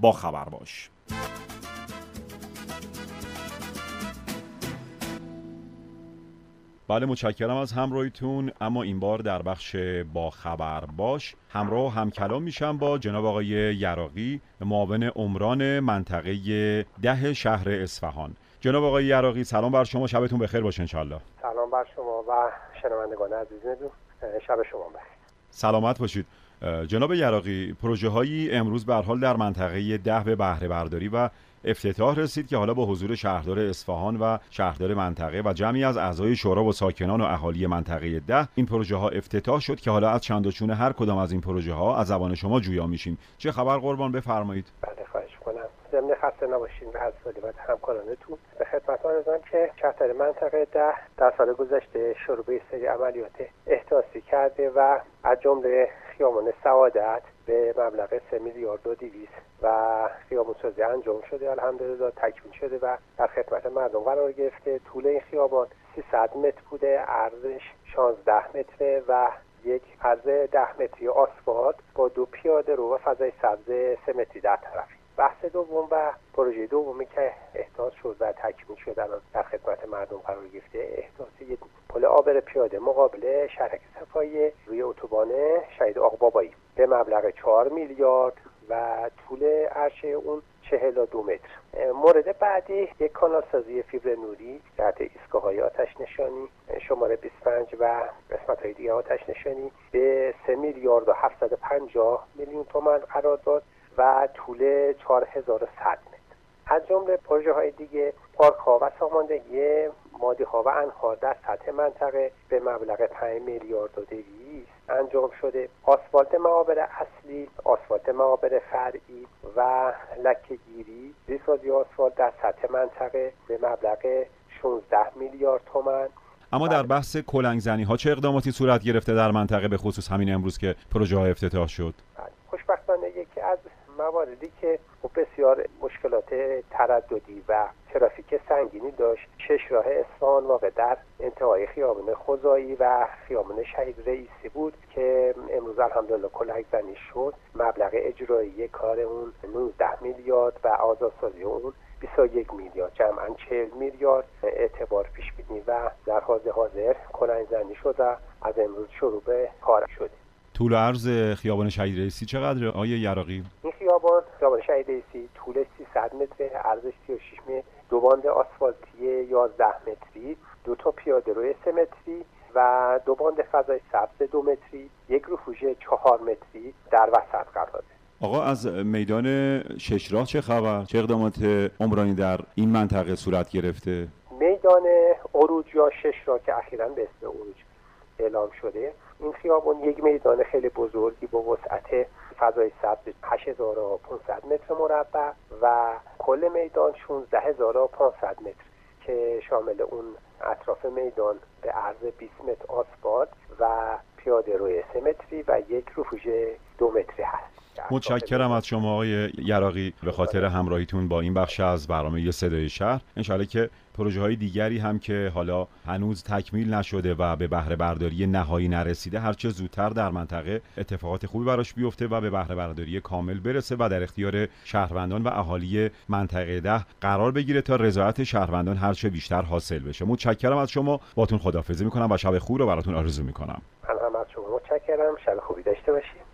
با خبر باش. بله متشکرم از همراهیتون. اما این بار در بخش با خبر باش همراه و همکلام میشم با جناب آقای یراقی معاون عمران منطقه ده شهر اصفهان. جناب آقای یراقی سلام بر شما. شبتون بخیر باشه انشالله سلام بر شما و شنوندگان عزیزتون. شب شما بخیر. سلامت باشید. جناب یراقی پروژه هایی امروز به حال در منطقه ده به بهره برداری و افتتاح رسید که حالا با حضور شهردار اصفهان و شهردار منطقه و جمعی از اعضای شورا و ساکنان و اهالی منطقه ده این پروژه ها افتتاح شد که حالا از چند و چون هر کدام از این پروژه ها از زبان شما جویا میشیم. چه خبر قربان؟ بفرمایید. بله ضمن خسته نباشین به حضرت و همکارانتون. به خدمتتون ارزم که شهردار منطقه ده در سال گذشته شروع به سری عملیات احتاسی کرده و از جمله خیابان سعادت به مبلغ 3 میلیارد و 200 و خیابون سازی انجام شده. الحمدلله تکمیل شده و در خدمت مردم قرار گرفته. طول این خیابان 300 متر بوده عرضش 16 متره و یک عرض 10 متری آسفالت با دو پیاده رو و فضای سبز 3 متری در طرفی بحث دوم و پروژه دومی که احداث شد و تکمیل شد الان در خدمت مردم قرار گرفته احداث یک پل آبر پیاده مقابل شرک صفایی روی اتوبان شهید آقبابایی. به مبلغ 4 میلیارد و طول عرشه اون چهل و دو متر. مورد بعدی یک کانالسازی فیبر نوری جهت ایستگاه های آتش نشانی شماره 25 و قسمت های دیگه آتش نشانی به 3 میلیارد و 750 میلیون تومن قرار داد. و طول 4100 متر. از جمله پروژه های دیگه پارک ها و ساماندهی مادی ها و انها در سطح منطقه به مبلغ 5 میلیارد و 200 انجام شده. آسفالت معابر اصلی آسفالت معابر فرعی و لکهگیری ریسازی آسفالت در سطح منطقه به مبلغ 16 میلیارد تومن اما در بحث کلنگزنی ها چه اقداماتی صورت گرفته در منطقه به خصوص همین امروز که پروژه ها افتتاح شد؟ خوشبختانه یکی از مواردی که خب بسیار مشکلات ترددی و ترافیک سنگینی داشت. شش راه اصفهان واقع در انتهای خیابان خوزایی و خیابان شهید رئیسی بود که امروز الحمدلله کلنگ زنی شد. مبلغ اجرایی کار اون 19 میلیارد و آزادسازی اون 21 میلیارد جمعا 40 میلیارد. اعتبار پیش بینی و در حال حاضر کلنگ زنی شد و از امروز شروع به کار شده طول عرض خیابان شهید رئیسی چقدر آیه یراقی این خیابان خیابان شهید رئیسی طول 300 متر عرضش 36 متر دو باند آسفالتی 11 متری دو تا پیاده روی 3 متری و دو باند فضای سبز دو متری یک رفوژه 4 متری در وسط قرار داره آقا از میدان شش راه چه خبر؟ چه اقدامات عمرانی در این منطقه صورت گرفته؟ میدان عروج یا شش راه که اخیرا به اسم عروج اعلام شده این خیابان یک میدان خیلی بزرگی با وسعت فضای سبز 8500 متر مربع و کل میدان 16500 متر که شامل اون اطراف میدان به عرض 20 متر آسفالت و پیاده روی 3 متری و یک رفوژه دو متری هست. متشکرم از شما آقای یراقی. به خاطر همراهیتون با این بخش از برنامه صدای شهر. انشالله که پروژه های دیگری هم که حالا هنوز تکمیل نشده و به بهره برداری نهایی نرسیده هرچه زودتر در منطقه اتفاقات خوبی براش بیفته و به بهره برداری کامل برسه و در اختیار شهروندان و اهالی منطقه ده قرار بگیره تا رضایت شهروندان هرچه بیشتر حاصل بشه. متشکرم از شما. باتون خدافظی می‌کنم و شب خوب رو براتون آرزو می‌کنم. هم از شما متشکرم. شب خوبی داشته باشید.